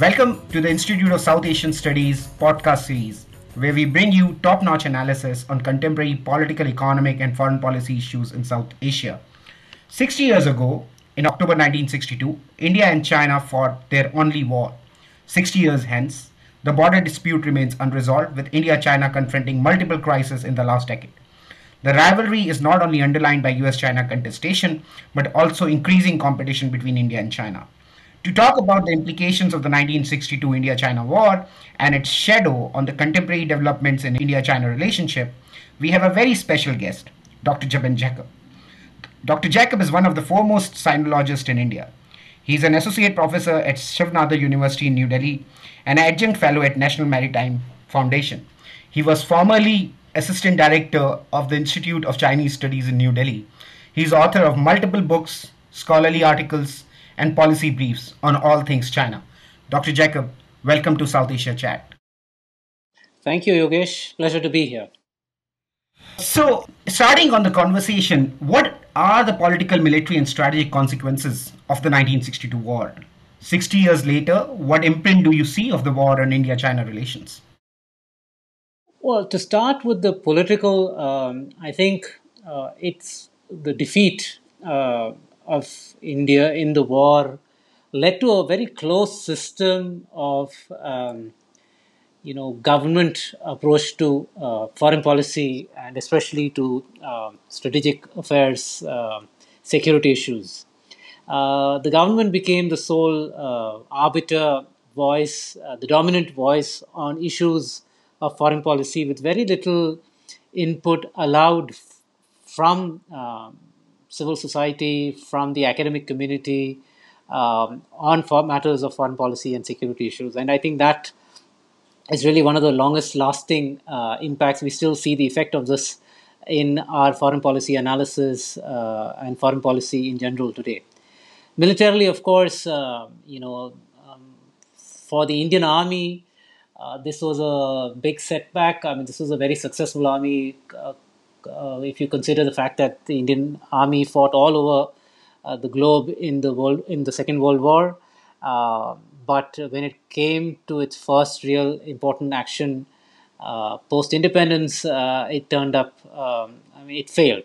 Welcome to the Institute of South Asian Studies podcast series, where we bring you top notch analysis on contemporary political, economic, and foreign policy issues in South Asia. 60 years ago, in October 1962, India and China fought their only war. 60 years hence, the border dispute remains unresolved, with India China confronting multiple crises in the last decade. The rivalry is not only underlined by US China contestation, but also increasing competition between India and China. To talk about the implications of the 1962 India China War and its shadow on the contemporary developments in India China relationship, we have a very special guest, Dr. Jabin Jacob. Dr. Jacob is one of the foremost sinologists in India. He is an associate professor at Shiv Nadar University in New Delhi and adjunct fellow at National Maritime Foundation. He was formerly assistant director of the Institute of Chinese Studies in New Delhi. He is author of multiple books, scholarly articles, and policy briefs on all things China. Dr. Jacob, welcome to South Asia Chat. Thank you, Yogesh. Pleasure to be here. So, starting on the conversation, what are the political, military, and strategic consequences of the 1962 war? 60 years later, what imprint do you see of the war on India China relations? Well, to start with the political, um, I think uh, it's the defeat uh, of India in the war led to a very close system of um, you know government approach to uh, foreign policy and especially to uh, strategic affairs, uh, security issues. Uh, the government became the sole uh, arbiter voice, uh, the dominant voice on issues of foreign policy, with very little input allowed from civil society, from the academic community um, on matters of foreign policy and security issues. And I think that is really one of the longest lasting uh, impacts. We still see the effect of this in our foreign policy analysis uh, and foreign policy in general today. Militarily, of course, uh, you know, um, for the Indian Army, uh, this was a big setback. I mean, this was a very successful army uh, uh, if you consider the fact that the Indian Army fought all over uh, the globe in the world in the Second World War, uh, but when it came to its first real important action post independence, it turned up. Um, I mean, it failed.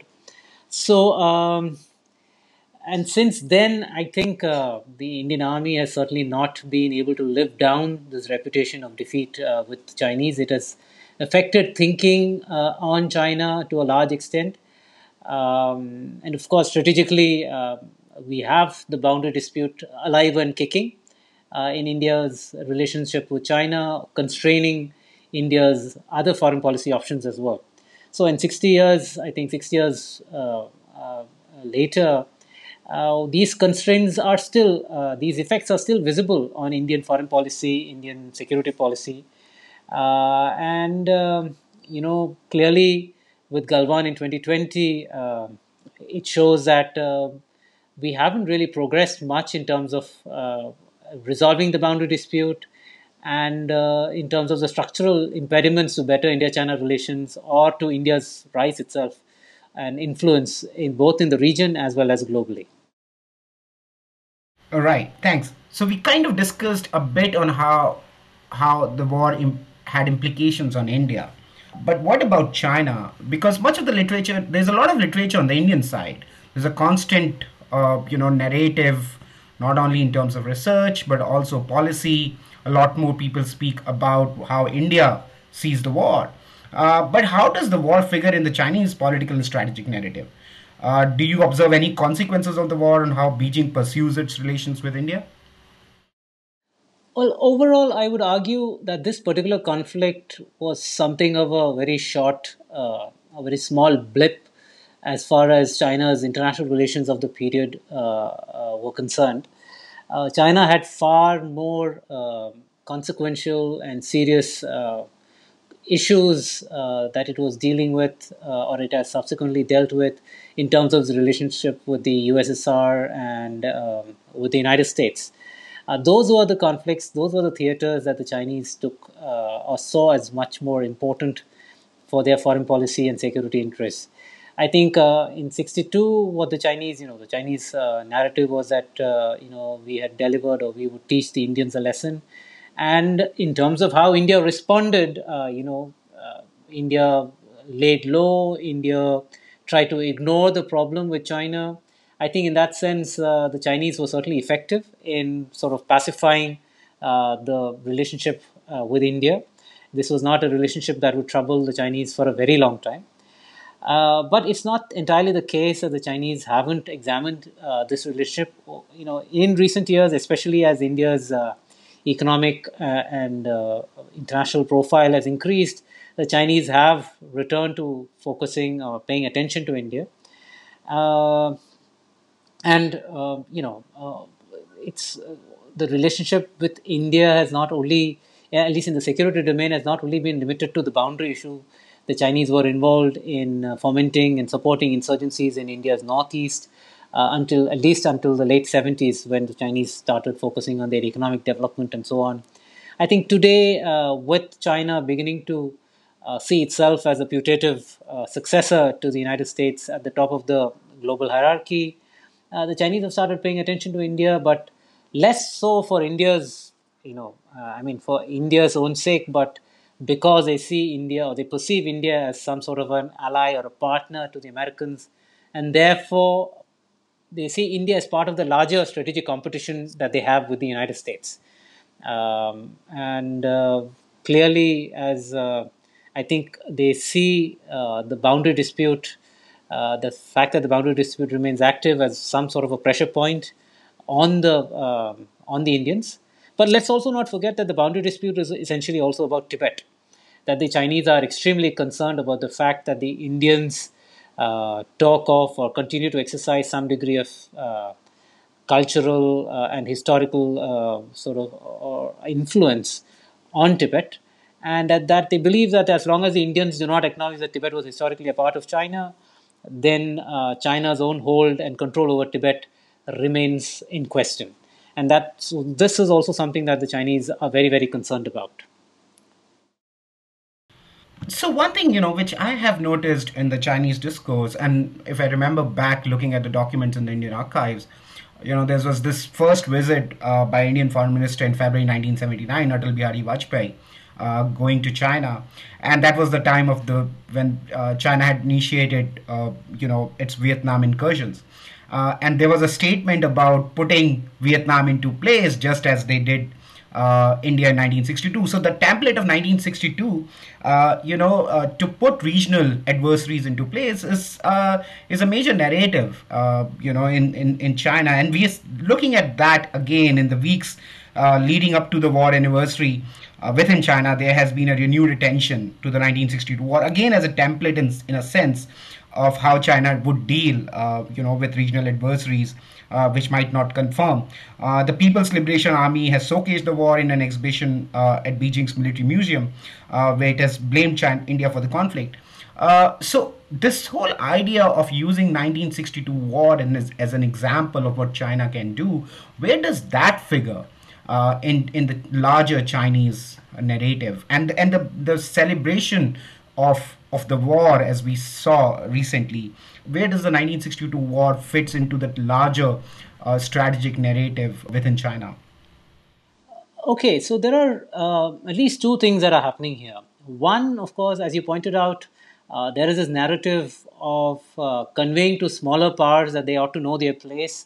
So. Um, and since then, I think uh, the Indian Army has certainly not been able to live down this reputation of defeat uh, with the Chinese. It has affected thinking uh, on China to a large extent. Um, and of course, strategically, uh, we have the boundary dispute alive and kicking uh, in India's relationship with China, constraining India's other foreign policy options as well. So, in 60 years, I think 60 years uh, uh, later, uh, these constraints are still, these effects are still visible on Indian foreign policy, Indian security policy. Uh, and um, you know clearly with Galwan in 2020, uh, it shows that uh, we haven't really progressed much in terms of resolving the boundary dispute and uh, in terms of the structural impediments to better India-China relations or to India's rise itself and influence in both in the region as well as globally. All right, thanks. So we kind of discussed a bit on how how the war had implications on India. But what about China? Because much of the literature, there's a lot of literature on the Indian side. There's a constant, uh, you know, narrative, not only in terms of research but also policy. A lot more people speak about how India sees the war. Uh, but how does the war figure in the Chinese political and strategic narrative? Uh, do you observe any consequences of the war and how Beijing pursues its relations with India? Well, overall, I would argue that this particular conflict was something of a very short, uh, a very small blip as far as China's international relations of the period uh, uh, were concerned. Uh, China had far more uh, consequential and serious uh, issues that it was dealing with, or it has subsequently dealt with, in terms of the relationship with the USSR and um, with the United States. Uh, those were the conflicts, those were the theaters that the Chinese took uh, or saw as much more important for their foreign policy and security interests. I think uh, in '62, what the Chinese, you know, the Chinese uh, narrative was that uh, you know we had delivered or we would teach the Indians a lesson, and in terms of how India responded, uh, you know, India laid low. India tried to ignore the problem with China. I think in that sense, uh, the Chinese were certainly effective in sort of pacifying the relationship with India. This was not a relationship that would trouble the Chinese for a very long time. Uh, but it's not entirely the case that the Chinese haven't examined uh, this relationship. You know, in recent years, especially as India's uh, economic uh, and uh, international profile has increased, the Chinese have returned to focusing or paying attention to India. And you know, it's the relationship with India has not only, at least in the security domain, has not only been limited to the boundary issue the Chinese were involved in uh, fomenting and supporting insurgencies in India's northeast uh, until at least until the late 70s when the Chinese started focusing on their economic development and so on. I think today, uh, with China beginning to uh, see itself as a putative uh, successor to the United States at the top of the global hierarchy, uh, the Chinese have started paying attention to India, but less so for India's, you know, I mean, for India's own sake, but because they see India or they perceive India as some sort of an ally or a partner to the Americans, and therefore they see India as part of the larger strategic competition that they have with the United States. Um, and uh, clearly, as uh, I think they see uh, the boundary dispute, uh, the fact that the boundary dispute remains active as some sort of a pressure point on the um, on the Indians. But let's also not forget that the boundary dispute is essentially also about Tibet. That the Chinese are extremely concerned about the fact that the Indians uh, talk of or continue to exercise some degree of uh, cultural uh, and historical uh, sort of influence on Tibet. And that they believe that as long as the Indians do not acknowledge that Tibet was historically a part of China, then uh, China's own hold and control over Tibet remains in question and that so this is also something that the Chinese are very very concerned about. So one thing you know which I have noticed in the Chinese discourse, and if I remember back looking at the documents in the Indian archives, you know there was this first visit uh, by Indian Foreign Minister in February 1979, Atal Bihari Vajpayee. Uh, going to China, and that was the time of the when uh, China had initiated, uh, you know, its Vietnam incursions. Uh, and there was a statement about putting Vietnam into place just as they did uh, India in 1962. So the template of 1962, uh, you know, uh, to put regional adversaries into place is uh, is a major narrative, you know, in, in, in China. And we are looking at that again in the weeks leading up to the war anniversary. within China, there has been a renewed attention to the 1962 war, again as a template in, in a sense of how China would deal, uh, you know, with regional adversaries, uh, which might not confirm. Uh, the People's Liberation Army has showcased the war in an exhibition uh, at Beijing's Military Museum, uh, where it has blamed China, India for the conflict. Uh, so this whole idea of using 1962 war as, as, an example of what China can do, where does that figure in in the larger Chinese narrative. And and the the celebration of of the war as we saw recently where does the 1962 war fits into that larger uh, strategic narrative within china? Okay so there are uh, at least two things that are happening here. One of course as you pointed out uh, there is this narrative of uh, conveying to smaller powers that they ought to know their place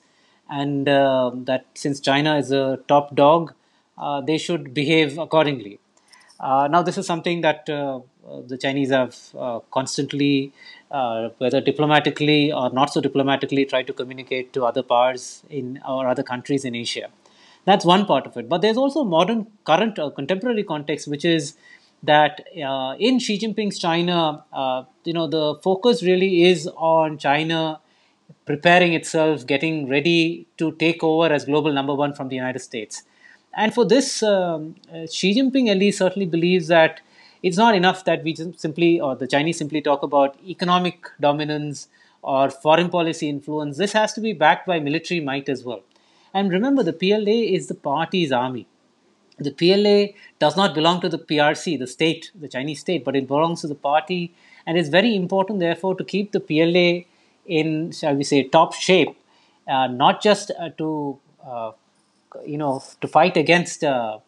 and uh, that since china is a top dog uh, they should behave accordingly now this is something that uh, the Chinese have uh, constantly, uh, whether diplomatically or not so diplomatically, tried to communicate to other powers in or other countries in Asia. That's one part of it. But there's also modern, current, uh, contemporary context, which is that uh, in Xi Jinping's China, uh, you know, the focus really is on China preparing itself, getting ready to take over as global number one from the United States. And for this, um, Xi Jinping at least certainly believes that it's not enough that we simply, or the Chinese simply talk about economic dominance or foreign policy influence. This has to be backed by military might as well. And remember, the PLA is the party's army. the PLA does not belong to the PRC, the state, the Chinese state, but it belongs to the party. And it's very important, therefore, to keep the PLA in, shall we say, top shape, uh, not just uh, to, uh, you know, to fight against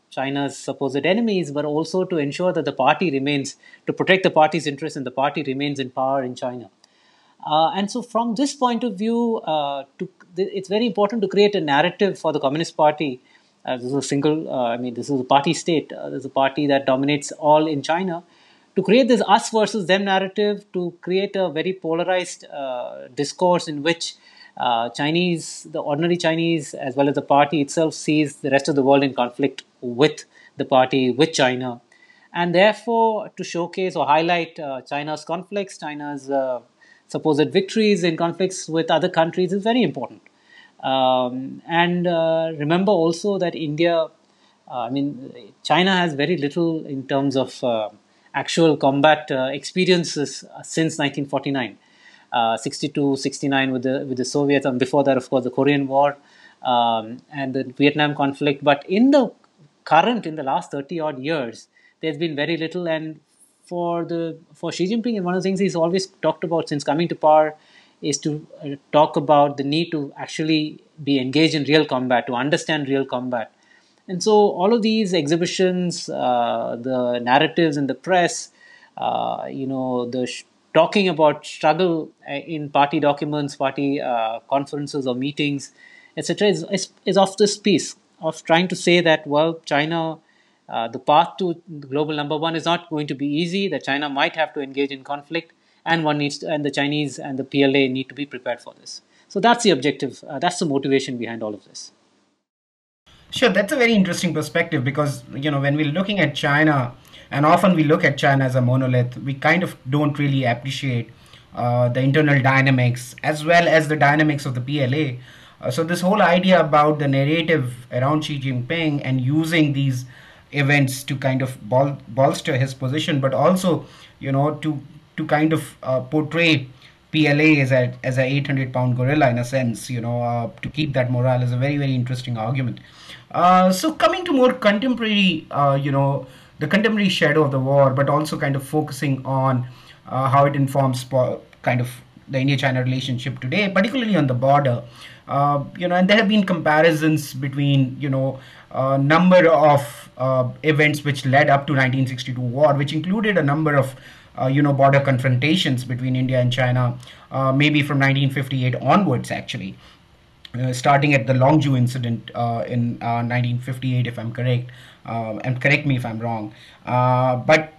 China's supposed enemies, but also to ensure that the party remains, to protect the party's interests and the party remains in power in China. Uh, and so, from this point of view, uh, to, it's very important to create a narrative for the Communist Party uh, this is a single, I mean, this is a party state. Uh, there's a party that dominates all in China. To create this us versus them narrative, to create a very polarized discourse in which Chinese, the ordinary Chinese, as well as the party itself, sees the rest of the world in conflict with the party, with China. And therefore, to showcase or highlight uh, China's conflicts, China's uh, supposed victories in conflicts with other countries is very important. Um, and uh, remember also that India, uh, I mean, China has very little in terms of uh, actual combat uh, experiences since 1949. Uh, 62, 69 with the with the Soviets, and before that, of course, the Korean War um, and the Vietnam conflict. But in the current, in the last 30 odd years, there's been very little. And for the for Xi Jinping, and one of the things he's always talked about since coming to power is to uh, talk about the need to actually be engaged in real combat, to understand real combat. And so, all of these exhibitions, uh, the narratives in the press, uh, you know, the sh- talking about struggle uh, in party documents, party uh, conferences or meetings, etc., is, is, is of this piece of trying to say that, well, China, uh, the path to global number one is not going to be easy, that China might have to engage in conflict and one needs to, and the Chinese and the PLA need to be prepared for this. So that's the objective. Uh, that's the motivation behind all of this. Sure, that's a very interesting perspective because you know when we're looking at China, and often we look at China as a monolith, we kind of don't really appreciate uh, the internal dynamics as well as the dynamics of the PLA. Uh, so this whole idea about the narrative around Xi Jinping and using these events to kind of bol- bolster his position, but also you know to to kind of uh, portray PLA as a as a 800 pound gorilla in a sense, you know, uh, to keep that morale is a very very interesting argument. Uh, so coming to more contemporary, uh, you know, the contemporary shadow of the war, but also kind of focusing on uh, how it informs kind of the India-China relationship today, particularly on the border. Uh, you know, and there have been comparisons between you know a number of events which led up to 1962 war, which included a number of uh, you know border confrontations between India and China, uh, maybe from 1958 onwards, actually. Uh, starting at the Longju incident uh, in 1958, if I'm correct, and correct me if I'm wrong. but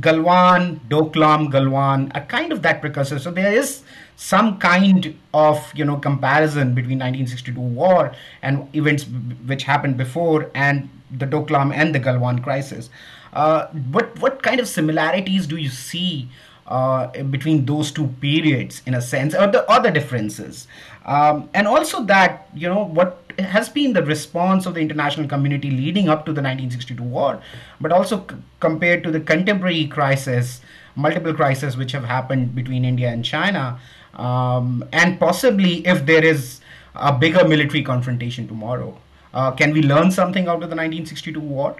Galwan, Doklam, Galwan are kind of that precursor. So there is some kind of you know comparison between 1962 war and events which happened before and the Doklam and the Galwan crisis. Uh, what what kind of similarities do you see uh, between those two periods in a sense or the other differences? Um, and also that you know what has been the response of the international community leading up to the 1962 war but also c- compared to the contemporary crisis multiple crises which have happened between india and china um, and possibly if there is a bigger military confrontation tomorrow. Uh, can we learn something out of the 1962 war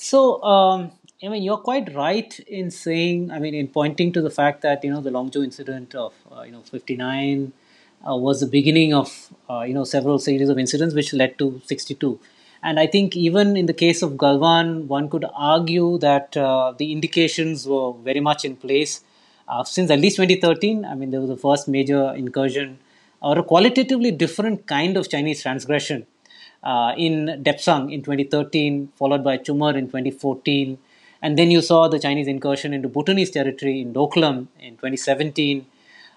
so, um, I mean, you're quite right in saying, I mean, in pointing to the fact that, you know, the Longju incident of, uh, you know, 59 uh, was the beginning of, uh, you know, several series of incidents which led to 62. And I think even in the case of Galwan, one could argue that uh, the indications were very much in place uh, since at least 2013. I mean, there was the first major incursion or a qualitatively different kind of Chinese transgression uh, in Depsang in 2013, followed by Chumar in 2014. And then you saw the Chinese incursion into Bhutanese territory in Doklam in 2017.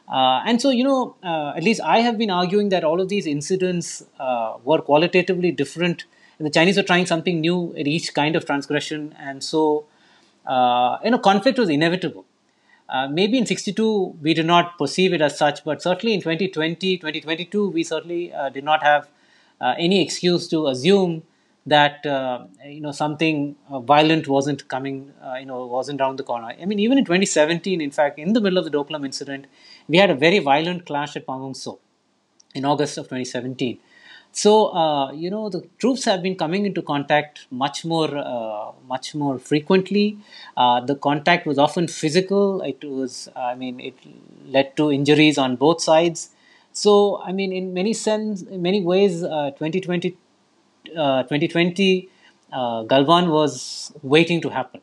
Uh, and so, you know, uh, at least I have been arguing that all of these incidents uh, were qualitatively different. And the Chinese were trying something new at each kind of transgression. And so, uh, you know, conflict was inevitable. Uh, maybe in 62 we did not perceive it as such, but certainly in 2020, 2022, we certainly did not have uh, any excuse to assume that uh, you know something uh, violent wasn't coming, you know, wasn't around the corner. I mean, even in 2017, in fact, in the middle of the Doklam incident, we had a very violent clash at Pangong Tso in August of 2017. So uh, you know the troops have been coming into contact much more, uh, much more frequently. Uh, the contact was often physical. It was, I mean, it led to injuries on both sides. So I mean, in many sense, in many ways, 2020, 2020, Galwan was waiting to happen.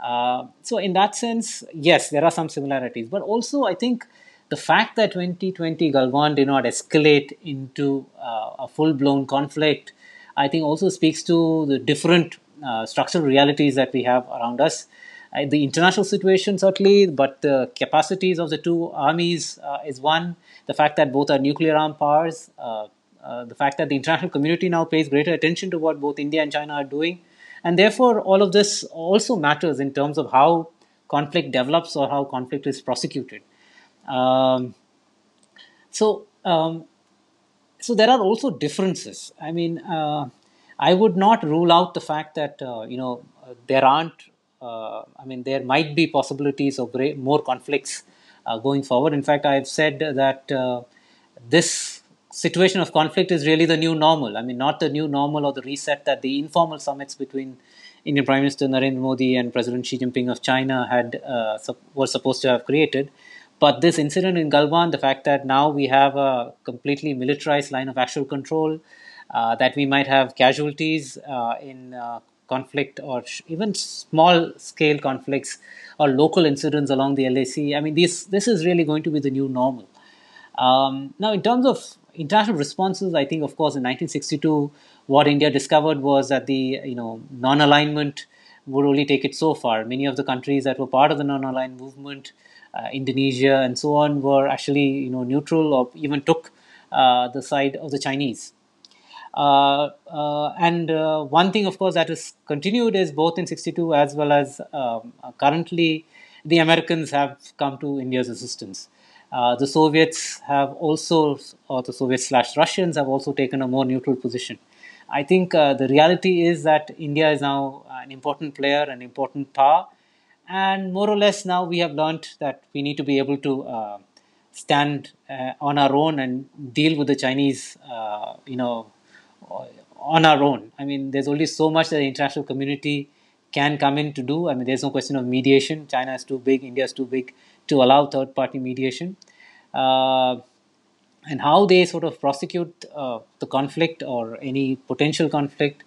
Uh, so in that sense, yes, there are some similarities, but also I think the fact that 2020 Galwan did not escalate into uh, a full blown conflict, I think also speaks to the different uh, structural realities that we have around us. Uh, the international situation, certainly, but the capacities of the two armies uh, is one. The fact that both are nuclear armed powers, uh, the fact that the international community now pays greater attention to what both India and China are doing. And therefore, all of this also matters in terms of how conflict develops or how conflict is prosecuted. Um, so, um, so there are also differences. I mean, uh, I would not rule out the fact that uh, you know there aren't. Uh, I mean, there might be possibilities of more conflicts uh, going forward. In fact, I've said that uh, this situation of conflict is really the new normal. I mean, not the new normal or the reset that the informal summits between Indian Prime Minister Narendra Modi and President Xi Jinping of China had uh, were supposed to have created. But this incident in Galwan, the fact that now we have a completely militarized line of actual control, uh, that we might have casualties uh, in conflict or even small scale conflicts or local incidents along the LAC. I mean, this this is really going to be the new normal. Um, now, in terms of international responses, I think, of course, in 1962, what India discovered was that the you know non-alignment would only take it so far. Many of the countries that were part of the non-aligned movement uh, Indonesia, and so on, were actually you know neutral or even took uh, the side of the Chinese. Uh, and one thing, of course, that is continued is both in '62 as well as um, currently, the Americans have come to India's assistance. Uh, the Soviets have also, or the Soviets slash Russians have also taken a more neutral position. I think uh, the reality is that India is now an important player, an important power, and more or less now we have learned that we need to be able to uh, stand uh, on our own and deal with the Chinese, uh, you know, on our own. I mean, there's only so much that the international community can come in to do. I mean, there's no question of mediation. China is too big, India is too big to allow third party mediation. Uh, and how they sort of prosecute uh, the conflict or any potential conflict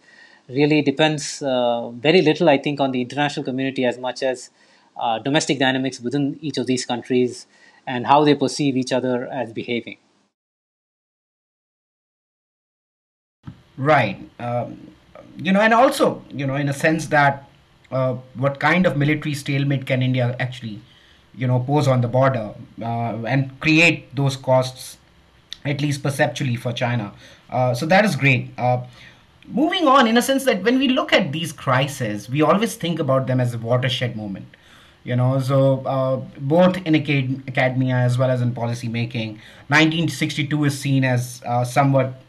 really depends uh, very little, I think, on the international community as much as uh, domestic dynamics within each of these countries and how they perceive each other as behaving. Right. Um, you know, and also, you know, in a sense that uh, what kind of military stalemate can India actually, you know, pose on the border uh, and create those costs, at least perceptually, for China. Uh, so that is great. Uh, moving on in a sense that when we look at these crises we always think about them as a watershed moment you know so uh, both in acad- academia as well as in policy making 1962 is seen as uh, somewhat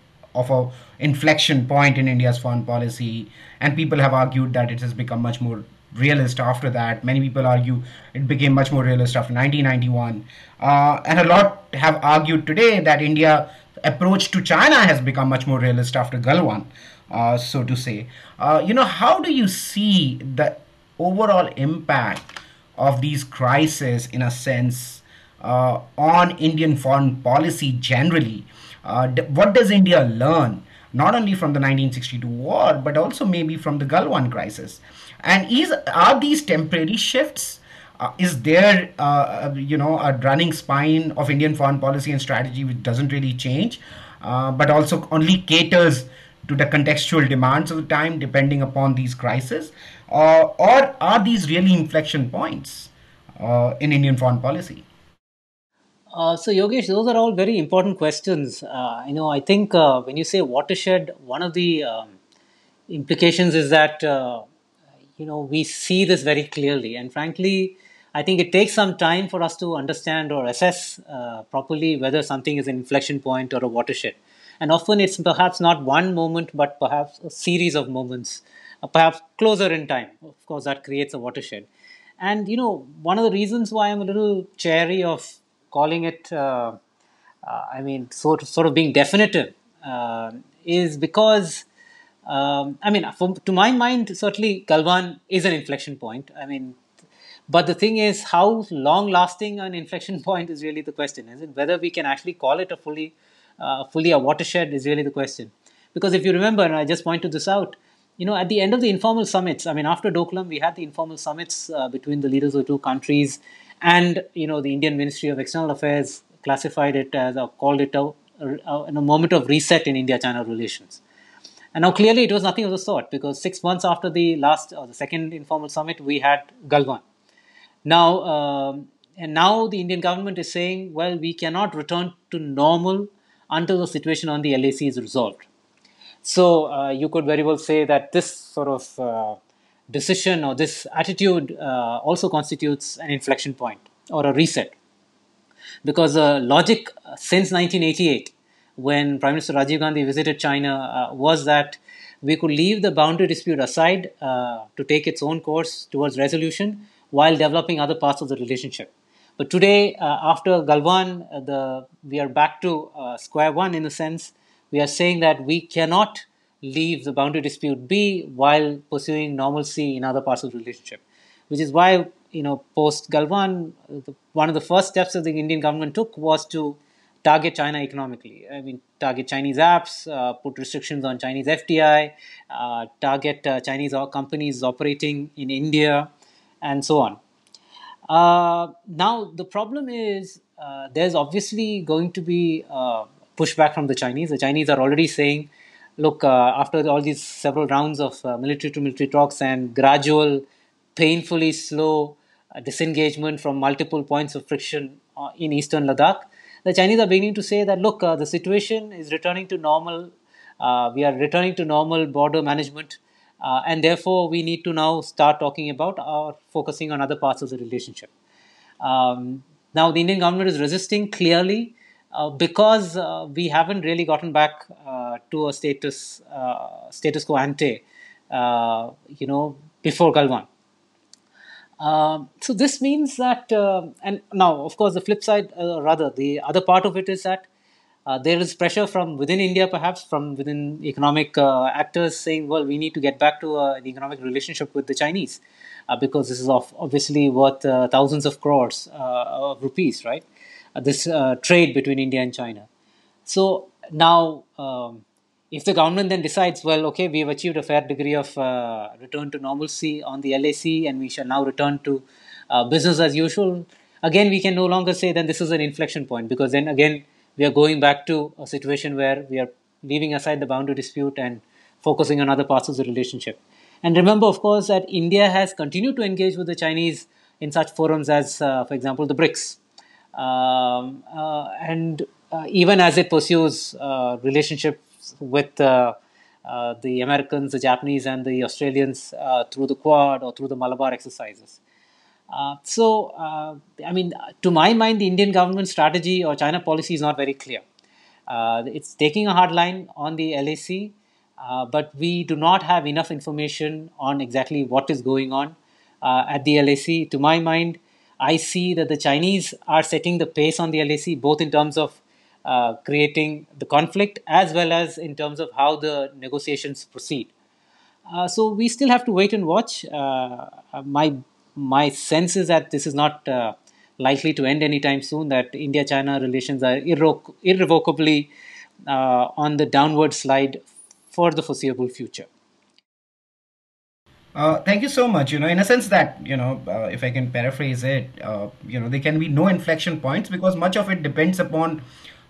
of a inflection point in india's foreign policy and people have argued that it has become much more realist after that many people argue it became much more realist after 1991 uh, and a lot have argued today that india approach to china has become much more realist after galwan uh, so to say. Uh, you know, how do you see the overall impact of these crises, in a sense, uh, on Indian foreign policy generally? Uh, what does India learn, not only from the 1962 war, but also maybe from the Galwan crisis? And is are these temporary shifts? Uh, is there, uh, you know, a running spine of Indian foreign policy and strategy which doesn't really change, but also only caters to the contextual demands of the time depending upon these crises? Uh, or are these really inflection points uh, in Indian foreign policy? Uh, so Yogesh, those are all very important questions. Uh, you know, I think uh, when you say watershed, one of the um, implications is that uh, you know we see this very clearly, and frankly, I think it takes some time for us to understand or assess properly whether something is an inflection point or a watershed. And often it's perhaps not one moment but perhaps a series of moments uh, perhaps closer in time. Of course that creates a watershed. And you know one of the reasons why i'm a little chary of calling it uh, uh, i mean sort of, sort of being definitive uh, is because, um, I mean, to my mind, certainly Galwan is an inflection point. I mean, but the thing is, how long lasting an inflection point is really the question, is it? Whether we can actually call it a fully, uh, fully a watershed is really the question. Because if you remember, and I just pointed this out, you know, at the end of the informal summits, I mean, after Doklam, we had the informal summits uh, between the leaders of the two countries, and you know, the Indian Ministry of External Affairs classified it as, or called it a, a, a moment of reset in India-China relations. And now, clearly, it was nothing of the sort because six months after the last or the second informal summit, we had Galwan. Now, um, and now the Indian government is saying, well, we cannot return to normal until the situation on the LAC is resolved. So uh, you could very well say that this sort of uh, decision or this attitude uh, also constitutes an inflection point or a reset. Because the logic since 1988, when Prime Minister Rajiv Gandhi visited China, uh, was that we could leave the boundary dispute aside uh, to take its own course towards resolution while developing other parts of the relationship. But today, uh, after Galwan, the we are back to square one in a sense we are saying that we cannot leave the boundary dispute be while pursuing normalcy in other parts of the relationship, which is why you know post Galwan, one of the first steps that the Indian government took was to target China economically. I mean, target Chinese apps, uh, put restrictions on Chinese FDI, uh, target uh, Chinese companies operating in India, and so on. Uh, now, the problem is uh, there's obviously going to be uh, pushback from the Chinese. The Chinese are already saying, look, uh, after all these several rounds of uh, military to military talks and gradual, painfully slow uh, disengagement from multiple points of friction uh, in eastern Ladakh, the Chinese are beginning to say that, look, uh, the situation is returning to normal. Uh, we are returning to normal border management. and therefore, we need to now start talking about or focusing on other parts of the relationship. Um, now, the Indian government is resisting clearly uh, because uh, we haven't really gotten back uh, to a status uh, status quo ante, uh, you know, before Galwan. Um, so this means that, and now of course the flip side, rather the other part of it is that there is pressure from within India, perhaps from within economic actors, saying, well, we need to get back to an economic relationship with the Chinese. because this is of, obviously worth thousands of crores of rupees, right? Uh, this uh, trade between India and China. So now, um, if the government then decides, well, okay, we have achieved a fair degree of uh, return to normalcy on the LAC and we shall now return to uh, business as usual, again, we can no longer say then this is an inflection point because then again, we are going back to a situation where we are leaving aside the boundary dispute and focusing on other parts of the relationship. And remember, of course, that India has continued to engage with the Chinese in such forums as, uh, for example, the BRICS, um, uh, and uh, even as it pursues uh, relationships with the Americans, the Japanese, and the Australians through the Quad or through the Malabar exercises. Uh, so, uh, I mean, to my mind, the Indian government strategy or China policy is not very clear. Uh, it's taking a hard line on the LAC, but we do not have enough information on exactly what is going on at the LAC. To my mind, I see that the Chinese are setting the pace on the LAC, both in terms of uh, creating the conflict as well as in terms of how the negotiations proceed. Uh, so we still have to wait and watch. Uh, my my sense is that this is not uh, likely to end anytime soon. That India-China relations are irre- irrevocably uh, on the downward slide for the foreseeable future. Uh, thank you so much. You know, in a sense that you know, uh, if I can paraphrase it, uh, you know, there can be no inflection points because much of it depends upon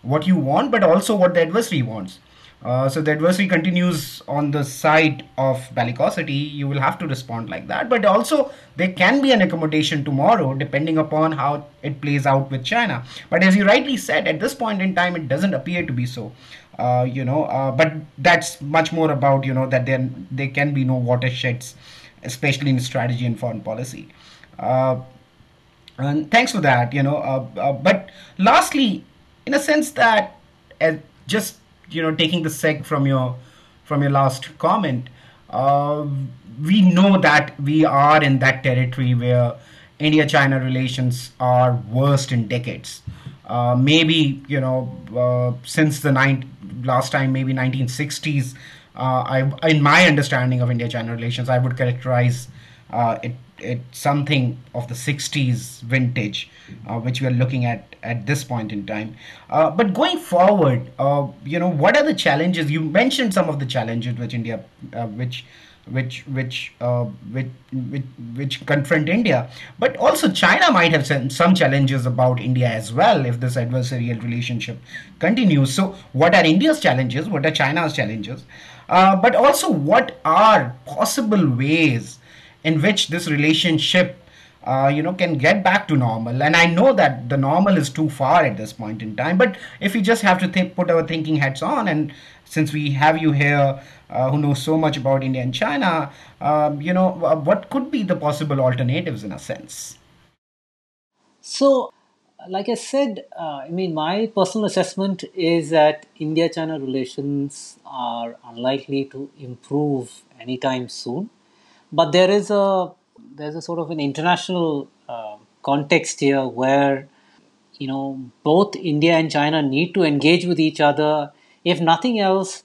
what you want, but also what the adversary wants. Uh, so the adversary continues on the side of bellicosity, you will have to respond like that. But also there can be an accommodation tomorrow, depending upon how it plays out with China. But as you rightly said, at this point in time, it doesn't appear to be so. Uh, you know, but that's much more about you know that there there can be no watersheds especially in strategy and foreign policy. Uh, and thanks for that, you know. Uh, uh, but lastly, in a sense that just you know taking the seg from your from your last comment, uh, we know that we are in that territory where India-China relations are worst in decades. Uh, maybe you know uh, since the nine last time maybe 1960s. Uh, I, in my understanding of India-China relations, I would characterize uh, it it something of the 60s vintage, uh, which we are looking at at this point in time. Uh, but going forward, uh, you know, what are the challenges? You mentioned some of the challenges which India, uh, which which which, which which which confront India, but also China might have some challenges about India as well if this adversarial relationship continues. So, what are India's challenges? What are China's challenges? Uh, but also, what are possible ways in which this relationship uh, you know can get back to normal? And i know that the normal is too far at this point in time but if we just have to th- put our thinking hats on and since we have you here uh, who knows so much about india and china um, you know what could be the possible alternatives in a sense? So like i said uh, i mean my personal assessment is that india china relations are unlikely to improve anytime soon but there is a there's a sort of an international uh, context here where you know both India and China need to engage with each other, if nothing else,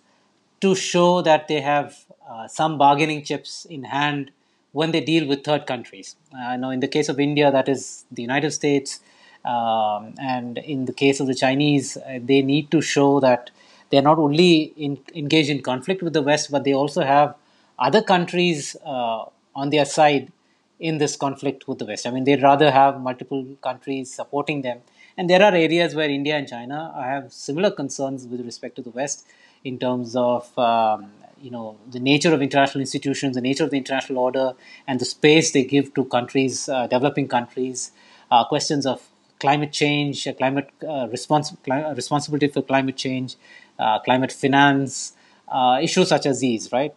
to show that they have uh, some bargaining chips in hand when they deal with third countries. I know in the case of India, that is the United States, um, and in the case of the Chinese, uh, they need to show that they are not only in, engaged in conflict with the West, but they also have other countries uh, on their side in this conflict with the West. I mean, they'd rather have multiple countries supporting them. And there are areas where India and China have similar concerns with respect to the West in terms of um, you know the nature of international institutions, the nature of the international order, and the space they give to countries, uh, developing countries. Uh, questions of climate change, uh, climate uh, respons- cli- responsibility for climate change, uh, climate finance, uh, issues such as these, right?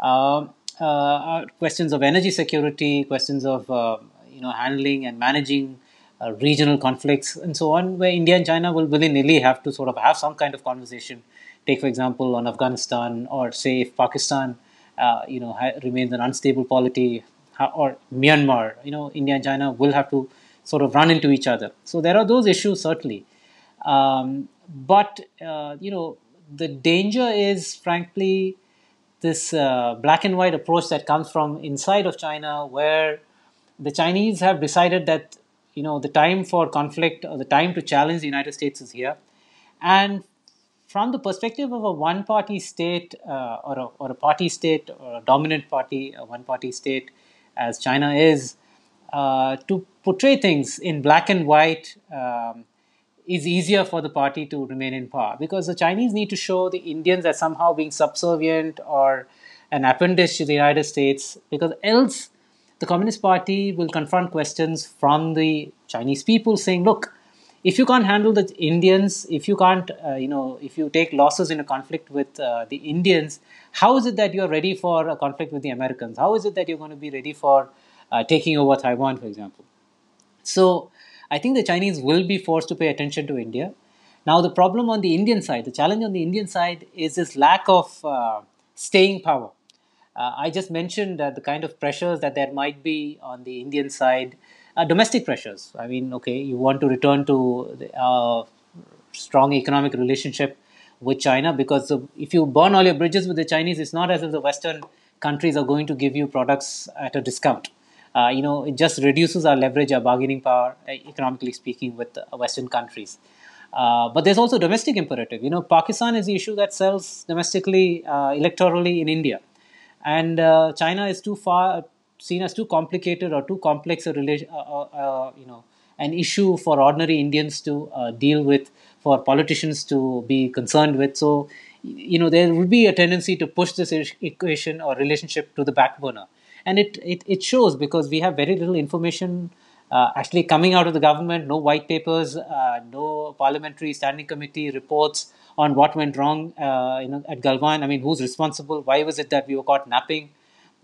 Um, uh, questions of energy security, questions of uh, you know handling and managing uh, regional conflicts and so on, where India and China will willy nilly have to sort of have some kind of conversation. Take, for example, on Afghanistan, or say if Pakistan, uh, you know, ha- remains an unstable polity, or Myanmar, you know, India and China will have to sort of run into each other. So there are those issues certainly, um, but uh, you know, the danger is frankly this uh, black and white approach that comes from inside of China, where the Chinese have decided that you know the time for conflict or the time to challenge the United States is here, and from the perspective of a one-party state uh, or, a, or a party state or a dominant party, a one-party state, as China is, to portray things in black and white. Um, is easier for the party to remain in power because the Chinese need to show the Indians as somehow being subservient or an appendage to the United States because else the Communist Party will confront questions from the Chinese people saying, look, if you can't handle the Indians, if you can't, uh, you know, if you take losses in a conflict with uh, the Indians, how is it that you're ready for a conflict with the Americans? How is it that you're going to be ready for uh, taking over Taiwan, for example? So I think the Chinese will be forced to pay attention to India. Now, the problem on the Indian side, the challenge on the Indian side is this lack of uh, staying power. Uh, I just mentioned the kind of pressures that there might be on the Indian side, uh, domestic pressures. I mean, okay, you want to return to the, uh, strong economic relationship with China because if you burn all your bridges with the Chinese, it's not as if the Western countries are going to give you products at a discount uh, you know, it just reduces our leverage, our bargaining power, uh, economically speaking, with Western countries. Uh, but there's also domestic imperative. You know, Pakistan is the issue that sells domestically, uh, electorally in India, and uh, China is too far seen as too complicated or too complex a relation. Uh, you know, an issue for ordinary Indians to deal with, for politicians to be concerned with. So, you know, there would be a tendency to push this equation or relationship to the back burner and it, it, it shows because we have very little information uh, actually coming out of the government no white papers uh, no parliamentary standing committee reports on what went wrong uh, at Galwan. i mean who's responsible? Why was it that we were caught napping?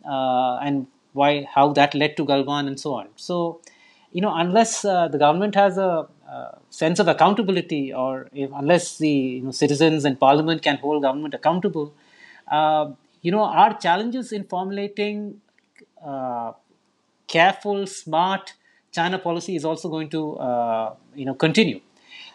Uh, and why how that led to Galwan and so on. So you know unless uh, the government has a uh, sense of accountability or if, unless the you know, citizens and parliament can hold government accountable you know our challenges in formulating uh, careful, smart China policy is also going to uh, you know continue.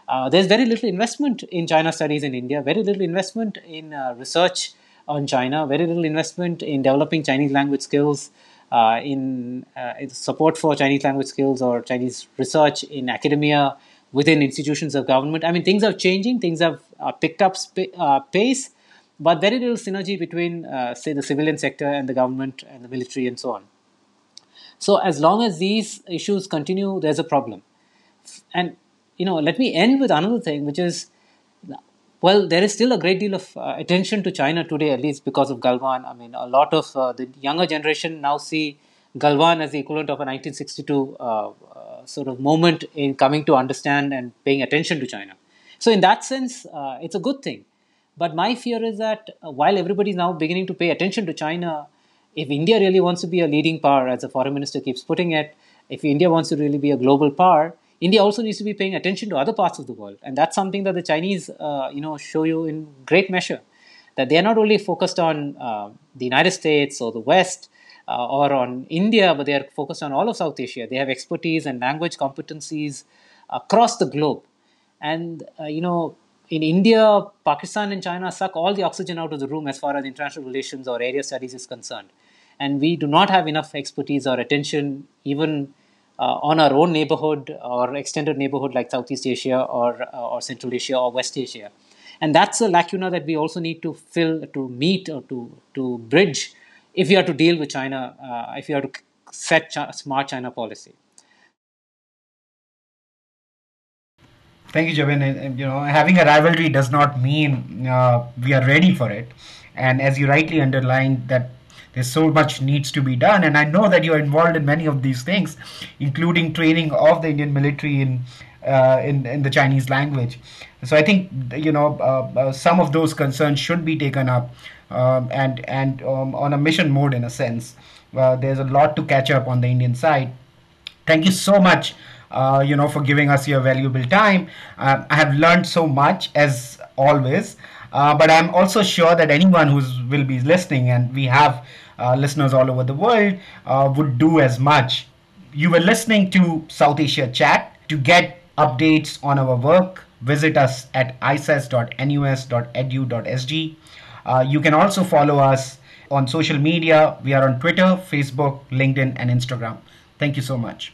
Uh, there's very little investment in China studies in India, very little investment in uh, research on China, very little investment in developing Chinese language skills, uh, in, uh, support for Chinese language skills or Chinese research in academia, within institutions of government. I mean, things are changing, things have uh, picked up sp- uh, pace, but very little synergy between, say, the civilian sector and the government and the military and so on. So, as long as these issues continue, there's a problem. And you know, let me end with another thing, which is, well, there is still a great deal of uh, attention to China today, at least because of Galwan. I mean, a lot of uh, the younger generation now see Galwan as the equivalent of a 1962 uh, uh, sort of moment in coming to understand and paying attention to China. So, in that sense, uh, it's a good thing. But my fear is that while everybody is now beginning to pay attention to China, if India really wants to be a leading power, as the foreign minister keeps putting it, if India wants to really be a global power, India also needs to be paying attention to other parts of the world, and that's something that the Chinese, uh, you know, show you in great measure. That they are not only focused on uh, the United States or the West uh, or on India, but they are focused on all of South Asia. They have expertise and language competencies across the globe, and uh, you know, in India, Pakistan, and China suck all the oxygen out of the room as far as international relations or area studies is concerned, and we do not have enough expertise or attention even uh, on our own neighborhood or extended neighborhood like Southeast Asia or, uh, or Central Asia or West Asia. And that's a lacuna that we also need to fill, to meet, or to, to bridge if we are to deal with China, uh, if we are to set Ch- smart China policy. Thank you, Jabin. And, you know, having a rivalry does not mean uh, we are ready for it. And as you rightly underlined, that there's so much needs to be done and i know that you're involved in many of these things including training of the indian military in uh, in, in the Chinese language. So I think you know uh, uh, some of those concerns should be taken up um, and and um, on a mission mode in a sense. Uh, there's a lot to catch up on the Indian side. Thank you so much, uh, you know, for giving us your valuable time. Uh, I have learned so much as always. Uh, but I'm also sure that anyone who will be listening, and we have uh, listeners all over the world, uh, would do as much. You were listening to South Asia Chat. To get updates on our work, visit us at isas.nus.edu.sg. Uh, you can also follow us on social media. We are on Twitter, Facebook, LinkedIn, and Instagram. Thank you so much.